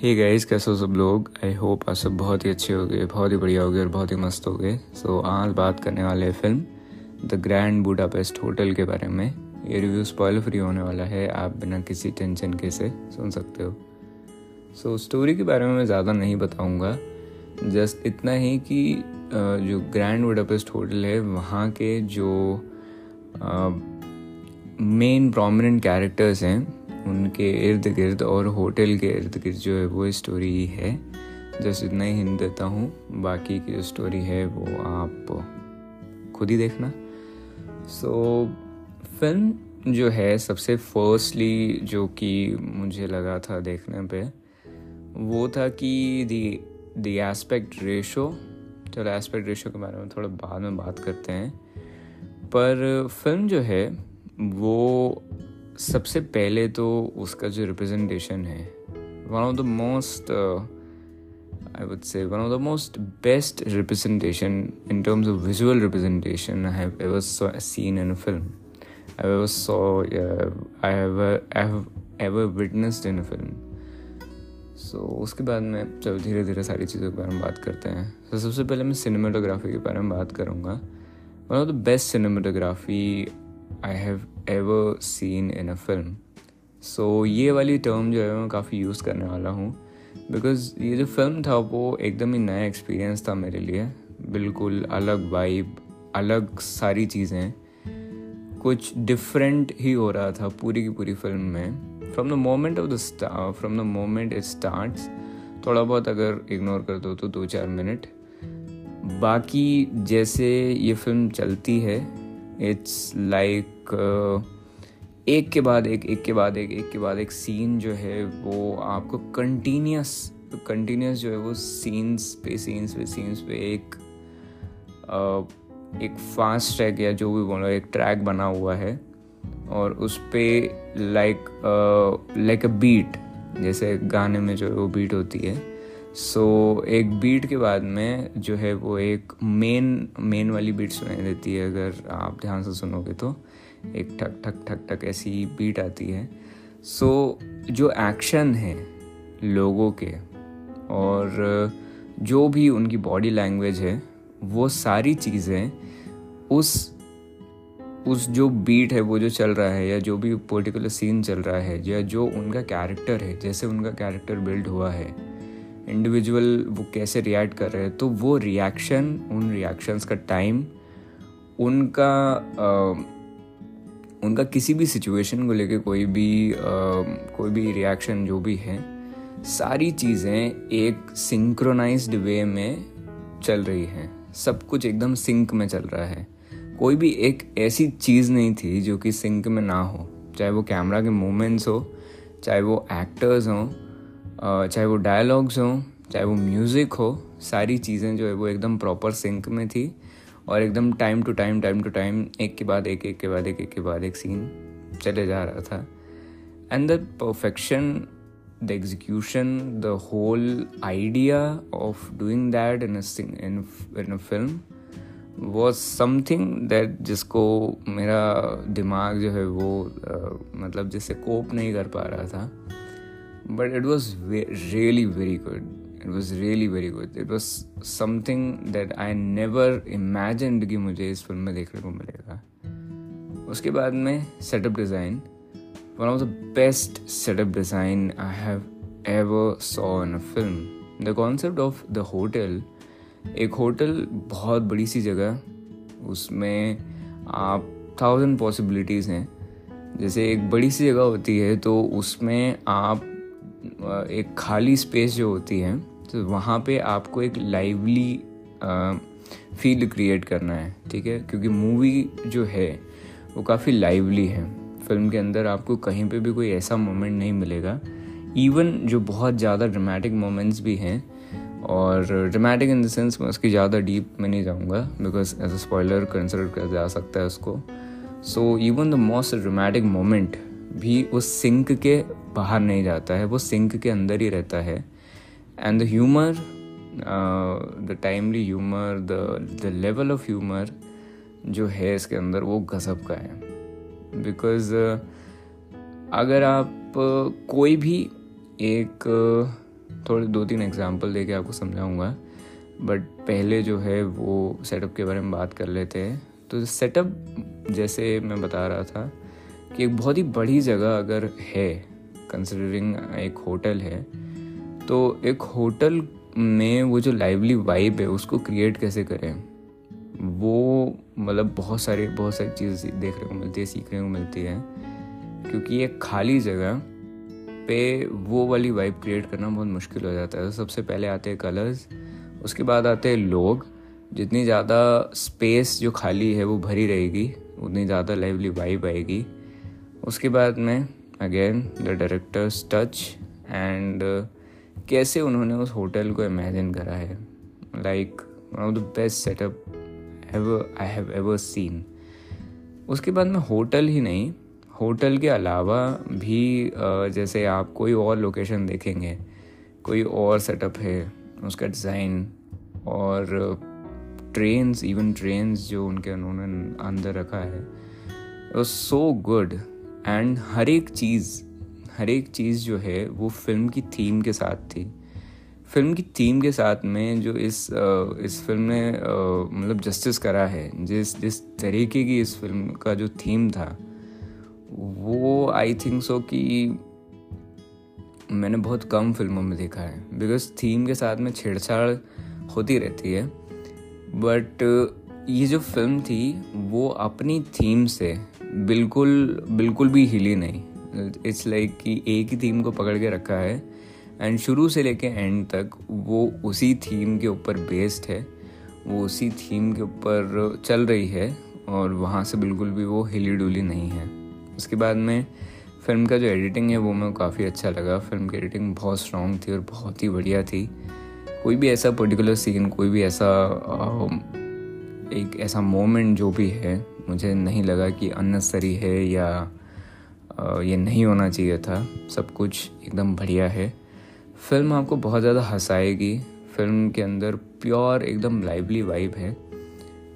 Hey guys कैसे हो सब लोग? आई होप आप सब बहुत ही अच्छे हो गए बहुत ही बढ़िया हो गए और बहुत ही मस्त हो गए सो so, आज बात करने वाले हैं film the Grand Budapest Hotel के बारे में। ये रिव्यू स्पॉइल फ्री होने वाला है आप बिना किसी टेंशन के से सुन सकते हो। सो so, स्टोरी के बारे में मैं ज़्यादा नहीं बताऊँगा। जस्ट इतना ही कि जो ग्रैंड बुडापेस्ट होटल है वहाँ के जो मेन प्रोमिनेंट कैरेक्टर्स हैं उनके इर्द गिर्द और होटल के इर्द गिर्द जो है वो स्टोरी ही है। जस्ट इतना ही हिंट देता हूँ बाकी की जो स्टोरी है वो आप खुद ही देखना। सो so, फ़िल्म जो है सबसे फर्स्टली जो कि मुझे लगा था देखने पे वो था कि दी दी एस्पेक्ट रेशो चलो एस्पेक्ट रेशो के बारे में थोड़ा बाद में बात करते हैं। पर फ़िल्म जो है वो सबसे पहले तो उसका जो रिप्रेजेंटेशन है one of the most I would say one of the most best representation in terms of visual representation I have ever seen in film I ever saw I have ever witnessed in film so उसके बाद में चलो धीरे धीरे सारी चीज़ों के बारे में बात करते हैं। तो so, सबसे पहले मैं सिनेमाटोग्राफी के बारे में बात करूँगा। One of the best cinematography I have ever seen in a film so ये वाली टर्म जो है, मैं काफ़ी यूज़ करने वाला हूँ। बिकॉज़ ये जो फ़िल्म था, वो एकदम ही नया एक्सपीरियंस था मेरे लिए। बिल्कुल अलग वाइब अलग सारी चीज़ें। कुछ डिफरेंट ही हो रहा था पूरी की पूरी फ़िल्म में। From the moment of the from the moment it start थोड़ा बहुत अगर इग्नोर कर दो तो दो चार मिनट बाकी जैसे ये फ़िल्म चलती है इट्स लाइक uh, एक के बाद एक एक के बाद एक एक के बाद एक सीन जो है वो आपको कंटिन्यूस कंटिन्यूस जो है वो सीन्स पे सीन्स पे सीन्स पे एक uh, एक फास्ट ट्रैक या जो भी बोलो एक ट्रैक बना हुआ है और उस पर लाइक लाइक अ बीट जैसे गाने में जो है वो बीट होती है। सो so, एक बीट के बाद में जो है वो एक मेन मेन वाली बीट सुनाई देती है अगर आप ध्यान से सुनोगे तो। एक ठक ठक ठक ठक ऐसी बीट आती है। सो so, जो एक्शन है लोगों के और जो भी उनकी बॉडी लैंग्वेज है वो सारी चीज़ें उस उस जो बीट है वो जो चल रहा है या जो भी पर्टिकुलर सीन चल रहा है या जो उनका कैरेक्टर है जैसे उनका कैरेक्टर बिल्ड हुआ है इंडिविजुअल वो कैसे रिएक्ट कर रहे हैं तो वो रिएक्शन उन रिएक्शंस का टाइम उनका आ, उनका किसी भी सिचुएशन को लेके कोई भी आ, कोई भी रिएक्शन जो भी है सारी चीज़ें एक सिंक्रोनाइज्ड वे में चल रही हैं। सब कुछ एकदम सिंक में चल रहा है। कोई भी एक ऐसी चीज़ नहीं थी जो कि सिंक में ना हो चाहे वो कैमरा के मूवमेंट्स हो चाहे वो एक्टर्स हों चाहे वो डायलॉग्स हों चाहे वो म्यूज़िक हो सारी चीज़ें जो है वो एकदम प्रॉपर सिंक में थी और एकदम time to time time to time एक के बाद एक एक के बाद एक एक के बाद एक सीन चले जा रहा था। And the perfection the execution the whole idea of doing that in in a film was something that जिसको मेरा दिमाग जो है वो uh, मतलब जिससे कोप नहीं कर पा रहा था। But it was really very good it was really very good it was something that I never imagined कि मुझे इस फ़िल्म में देखने को मिलेगा उसके बाद में setup design one of the best setup design I have ever saw in a film the concept of the hotel एक होटल बहुत बड़ी सी जगह उसमें आप थाउज़ेंड पॉसिबिलिटीज़ हैं जैसे एक बड़ी सी जगह होती है तो उसमें आप एक खाली स्पेस जो होती है तो वहाँ पे आपको एक लाइवली फील क्रिएट करना है, ठीक है? क्योंकि मूवी जो है, वो काफ़ी लाइवली है। फ़िल्म के अंदर आपको कहीं पे भी कोई ऐसा मोमेंट नहीं मिलेगा। इवन जो बहुत ज़्यादा ड्रामेटिक मोमेंट्स भी हैं, और ड्रामेटिक इन द सेंस मैं उसकी ज़्यादा डीप में नहीं जाऊँगा because as a spoiler consider किया जा सकता है उसको। So even the most dramatic moment भी उस सिंक के बाहर नहीं जाता है वो सिंक के अंदर ही रहता है। And the humour the timely humour the the level of humour जो है इसके अंदर वो गजब का है। बिकॉज़ uh, अगर आप uh, कोई भी एक uh, थोड़े दो तीन एग्ज़ाम्पल दे के आपको समझाऊँगा बट पहले जो है वो सेटअप के बारे में बात कर लेते हैं। तो सेटअप जैसे मैं बता रहा था कि एक बहुत ही बड़ी जगह अगर है कंसिडरिंग एक होटल है। तो एक होटल में वो जो लाइवली वाइब है, उसको क्रिएट कैसे करें? वो मतलब बहुत सारी बहुत सारी चीज़ें देखने को मिलती है, सीखने को मिलती है। क्योंकि एक खाली जगह पे वो वाली वाइब क्रिएट करना बहुत मुश्किल हो जाता है। तो सबसे पहले आते हैं कलर्स उसके बाद आते हैं लोग। जितनी ज़्यादा स्पेस जो खाली है, वो भरी रहेगी, उतनी ज़्यादा लाइवली वाइब आएगी। उसके बाद में again the directors touch and कैसे उन्होंने उस होटल को इमेजिन करा है? Like one of the best setup I have ever seen उसके बाद में होटल ही नहीं होटल के अलावा भी जैसे आप कोई और लोकेशन देखेंगे, कोई और सेटअप है, उसका डिज़ाइन और ट्रेन्स इवन ट्रेन्स जो उनके उन्होंने अंदर रखा है सो गुड एंड हर एक चीज़, हर एक चीज़ जो है, वो फ़िल्म की थीम के साथ थी। फ़िल्म की थीम के साथ में जो इस इस फ़िल्म ने मतलब जस्टिस करा है, जिस जिस तरीके की इस फ़िल्म का जो थीम था, वो आई थिंक सो कि मैंने बहुत कम फ़िल्मों में देखा है। बिकॉज़ थीम के साथ में छेड़छाड़ होती रहती है। बट ये जो फ़िल्म थी, वो अपनी थीम से बिल्कुल बिल्कुल भी हिली नहीं। इट्स लाइक like कि एक ही थीम को पकड़ के रखा है। एंड शुरू से लेके एंड तक वो उसी थीम के ऊपर बेस्ड है। वो उसी थीम के ऊपर चल रही है और वहाँ से बिल्कुल भी वो हिली डुली नहीं है। उसके बाद में फ़िल्म का जो एडिटिंग है वो मैं काफ़ी अच्छा लगा। फ़िल्म की एडिटिंग बहुत स्ट्रॉन्ग थी और बहुत ही बढ़िया थी। कोई भी ऐसा पर्टिकुलर सीन कोई भी ऐसा एक ऐसा मोमेंट जो भी है मुझे नहीं लगा कि अननेसरी है या ये नहीं होना चाहिए था। सब कुछ एकदम बढ़िया है। फ़िल्म आपको बहुत ज़्यादा हंसाएगी। फ़िल्म के अंदर प्योर एकदम लाइवली वाइब है।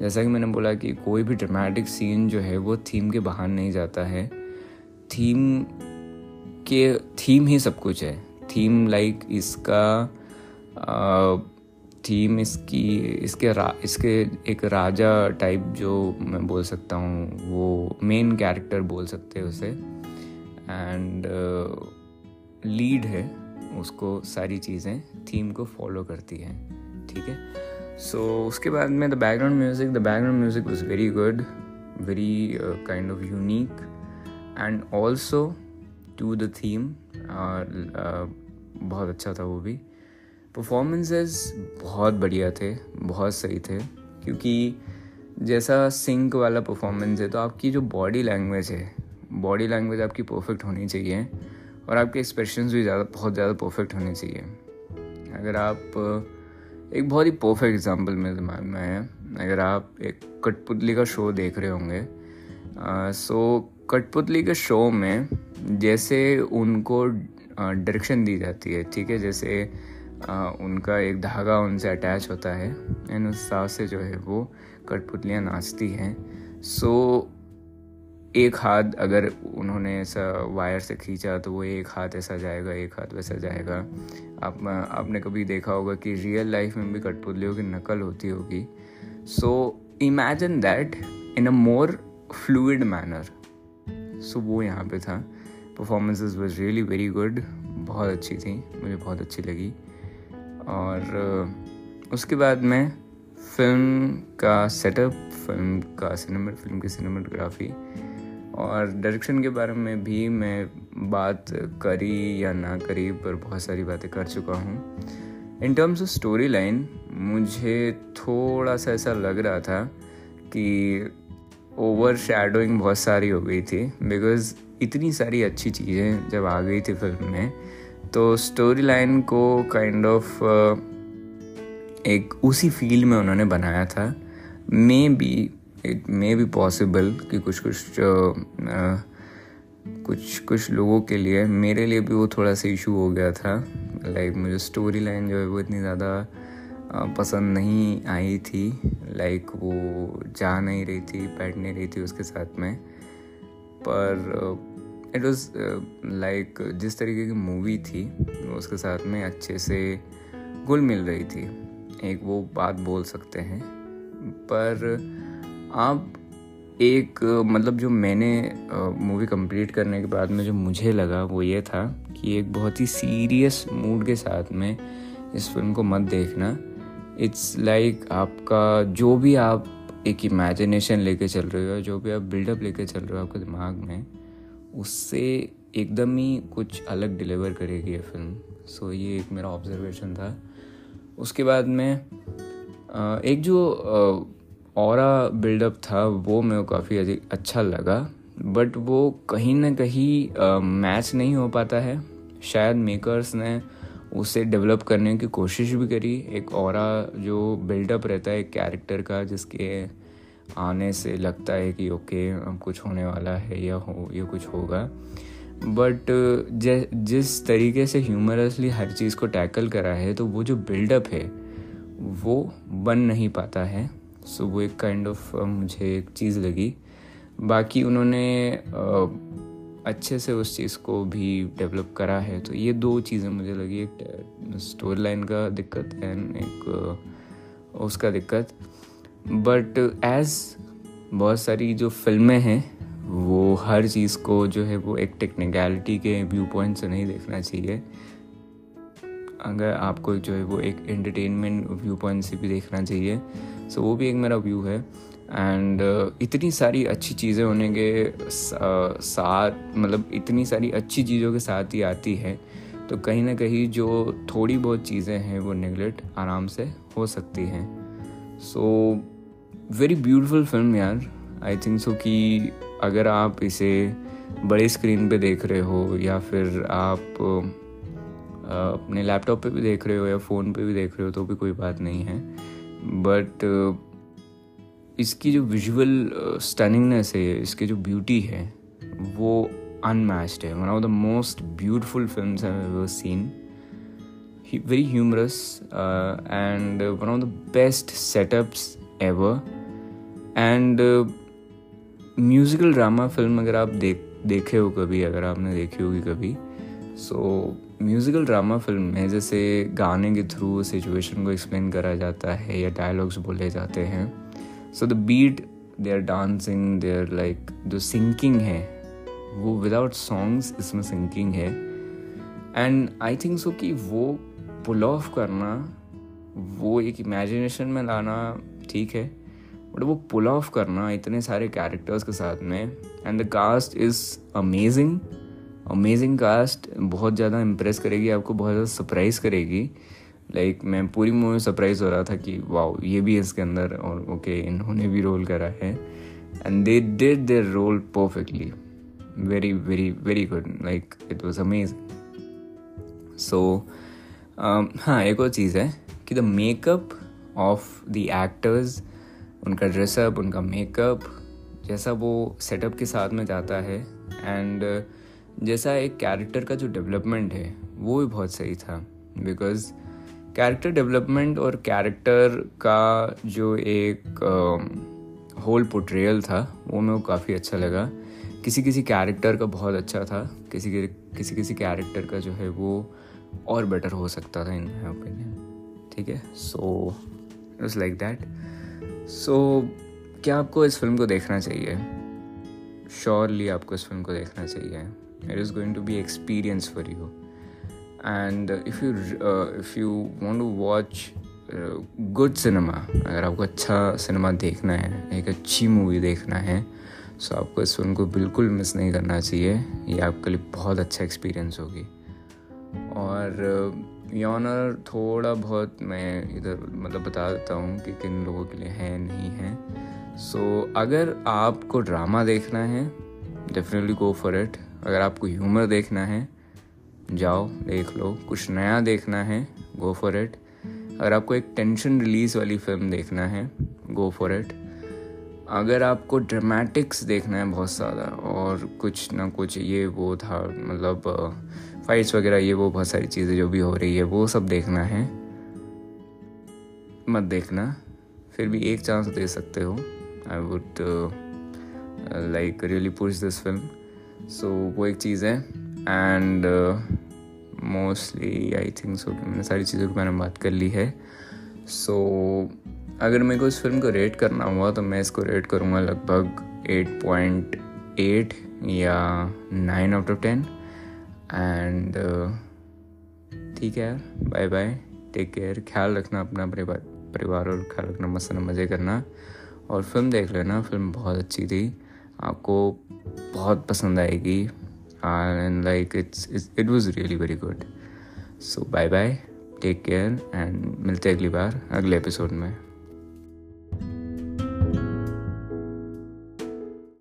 जैसा कि मैंने बोला कि कोई भी ड्रामेटिक सीन जो है वो थीम के बाहर नहीं जाता है। थीम के थीम ही सब कुछ है। थीम लाइक इसका थीम इसकी इसके रा, इसके एक राजा टाइप जो मैं बोल सकता हूँ वो मेन कैरेक्टर बोल सकते हैं उसे। एंड लीड uh, है उसको सारी चीज़ें थीम को फॉलो करती हैं ठीक है? सो so, उसके बाद में the background music the background music was very good very kind of unique and also to the theme बहुत अच्छा था वो भी। परफॉर्मेंसेस बहुत बढ़िया थे, बहुत सही थे। क्योंकि जैसा सिंक वाला परफॉर्मेंस है तो आपकी जो बॉडी लैंग्वेज है बॉडी लैंग्वेज आपकी परफेक्ट होनी चाहिए और आपके एक्सप्रेशन भी ज़्यादा, बहुत ज़्यादा परफेक्ट होने चाहिए। अगर आप, एक बहुत ही परफेक्ट एग्जांपल मेरे दिमाग में है। अगर आप एक कठपुतली का शो देख रहे होंगे सो कठपुतली के शो में जैसे उनको डायरेक्शन दी जाती है, ठीक है? जैसे आ, उनका एक धागा उनसे अटैच होता है। एंड उस हिसाब से जो है वो कठपुतलियाँ नाचती हैं। सो एक हाथ अगर उन्होंने ऐसा वायर से खींचा तो वो एक हाथ ऐसा जाएगा एक हाथ वैसा जाएगा। आप आपने कभी देखा होगा कि रियल लाइफ में भी कठपुतलियों की नकल होती होगी। So imagine that in a more fluid manner so वो यहाँ पे था। Performances was really very good बहुत अच्छी थी। मुझे बहुत अच्छी लगी। और उसके बाद में फ़िल्म का सेटअप फ़िल्म का सिनेमा फ़िल्म की सिनेमाटोग्राफी और डायरेक्शन के बारे में भी मैं बात करी या ना करी, पर बहुत सारी बातें कर चुका हूँ। In terms of story line मुझे थोड़ा सा ऐसा लग रहा था कि ओवर शेडोइंग बहुत सारी हो गई थी बिकॉज़ इतनी सारी अच्छी चीज़ें जब आ गई थी फ़िल्म में तो स्टोरी लाइन को काइंड kind ऑफ़ uh, एक उसी फ़ील्ड में उन्होंने बनाया था। Maybe it may be possible कि कुछ कुछ आ, कुछ कुछ लोगों के लिए मेरे लिए भी वो थोड़ा सा इशू हो गया था। लाइक मुझे स्टोरी लाइन जो है वो इतनी ज़्यादा पसंद नहीं आई थी। लाइक वो जा नहीं रही थी बैठ नहीं रही थी उसके साथ में। पर इट वॉज़ लाइक जिस तरीके की मूवी थी, उसके साथ में अच्छे से गुल मिल रही थी। एक वो बात बोल सकते हैं। पर आप एक मतलब जो मैंने मूवी कंप्लीट करने के बाद में जो मुझे लगा वो ये था कि एक बहुत ही सीरियस मूड के साथ में इस फ़िल्म को मत देखना। इट्स लाइक like आपका जो भी आप एक इमेजिनेशन लेके चल रहे हो, जो भी आप बिल्डअप लेके चल रहे हो आपके दिमाग में उससे एकदम ही कुछ अलग डिलीवर करेगी ये फ़िल्म। सो so, ये एक मेरा ऑब्जर्वेशन था। उसके बाद में एक जो और बिल्डअप था वो मेरे को काफ़ी अच्छा लगा। बट वो कहीं ना कहीं मैच नहीं हो पाता है। शायद मेकर्स ने उसे डेवलप करने की कोशिश भी करी। एक और जो बिल्डअप रहता है एक कैरेक्टर का जिसके आने से लगता है कि ओके, अब कुछ होने वाला है या हो, या कुछ होगा। बट जिस तरीके से ह्यूमरसली हर चीज़ को टैकल करा है तो वो जो बिल्डअप है, वो बन नहीं पाता है। सो वो एक काइंड ऑफ़ मुझे एक चीज़ लगी। बाकी उन्होंने अच्छे से उस चीज़ को भी डेवलप करा है। तो ये दो चीज़ें मुझे लगी, एक स्टोरी लाइन का दिक्कत है एक उसका दिक्कत। बट एज बहुत सारी जो फ़िल्में हैं वो हर चीज़ को जो है वो एक टेक्निकलिटी के व्यू पॉइंट से नहीं देखना चाहिए। अगर आपको जो है वो एक एंटरटेनमेंट व्यू पॉइंट से भी देखना चाहिए सो so, वो भी एक मेरा व्यू है। एंड uh, इतनी सारी अच्छी चीज़ें होने के साथ मतलब इतनी सारी अच्छी चीज़ों के साथ ही आती है तो कहीं ना कहीं जो थोड़ी बहुत चीज़ें हैं वो नेगलेक्ट आराम से हो सकती हैं। सो वेरी ब्यूटीफुल फ़िल्म यार आई थिंक सो कि अगर आप इसे बड़े स्क्रीन पे देख रहे हो या फिर आप अपने लैपटॉप पे भी देख रहे हो या फ़ोन पे भी देख रहे हो तो भी कोई बात नहीं है बट इसकी जो विजुअल स्टनिंगनेस है इसकी जो ब्यूटी है वो अनमैच्ड है one of the most beautiful film I seen very humorous uh, and uh, one of the and uh, musical drama film अगर आप देख देखे हो कभी अगर आपने देखी होगी कभी सो म्यूज़िकल ड्रामा फ़िल्म में जैसे गाने के थ्रू सिचुएशन को एक्सप्लेन करा जाता है या डायलॉग्स बोले जाते हैं so the beat they are dancing they are like जो सिंकिंग है वो विदाउट सॉन्ग्स इसमें सिंकिंग है। एंड आई थिंक सो कि वो पुल ऑफ़ करना वो एक इमेजिनेशन में लाना ठीक है बट वो पुल ऑफ़ करना इतने सारे कैरेक्टर्स के साथ में and the cast is amazing amazing cast बहुत ज़्यादा इम्प्रेस करेगी आपको बहुत ज़्यादा सरप्राइज़ करेगी। लाइक like, मैं पूरी मूवी में सरप्राइज़ हो रहा था कि वाओ ये भी इसके अंदर और ओके okay, इन्होंने भी रोल करा है। And they did their role perfectly very very very good like it was amazing so हाँ एक और चीज़ है कि the makeup of the actors उनका ड्रेसअप उनका मेकअप जैसा वो सेटअप के साथ में जाता है एंड जैसा एक कैरेक्टर का जो डेवलपमेंट है वो भी बहुत सही था बिकॉज़ कैरेक्टर डेवलपमेंट और कैरेक्टर का जो एक होल uh, पोट्रियल था वो मेरे को काफ़ी अच्छा लगा। किसी किसी कैरेक्टर का बहुत अच्छा था किसी किसी किसी कैरेक्टर का जो है वो और बेटर हो सकता था इन माई ओपिनियन ठीक है? So it's like that so क्या आपको इस फ़िल्म को देखना चाहिए? श्योरली आपको इस फ़िल्म को देखना चाहिए। It is going to be experience for you and if you if you want to watch good cinema अगर आपको अच्छा सिनेमा देखना है, एक अच्छी मूवी देखना है सो आपको इस फ़िल्म को बिल्कुल मिस नहीं करना चाहिए। ये आपके लिए बहुत अच्छा एक्सपीरियंस होगी। और ऑनर थोड़ा बहुत मैं इधर मतलब बता देता हूँ कि किन लोगों के लिए है नहीं है। सो so, अगर आपको ड्रामा देखना है डेफिनेटली गो फॉर इट अगर आपको ह्यूमर देखना है जाओ देख लो। कुछ नया देखना है गो फॉर इट अगर आपको एक टेंशन रिलीज़ वाली फ़िल्म देखना है गो फॉर इट अगर आपको ड्रामेटिक्स देखना है बहुत ज़्यादा और कुछ ना कुछ ये वो था मतलब फाइट्स वगैरह ये वो बहुत सारी चीज़ें जो भी हो रही है वो सब देखना है। मत देखना फिर भी एक चांस दे सकते हो। I would like really push this film so वो एक चीज़ है and mostly I think so मैंने सारी चीज़ों के बारे में बात कर ली है। सो so, अगर मेरे को इस फ़िल्म को रेट करना हुआ तो मैं इसको रेट करूँगा लगभग एट पॉइंट एट या nine out of ten and ठीक है बाय बाय टेक केयर ख्याल रखना अपना परिवार परिवार और ख्याल रखना, मस्त मज़े करना. और फ़िल्म देख लेना फ़िल्म बहुत अच्छी थी. आपको बहुत पसंद आएगी. And like it's it was really very good so bye bye take care and मिलते हैं अगली बार, अगले एपिसोड में.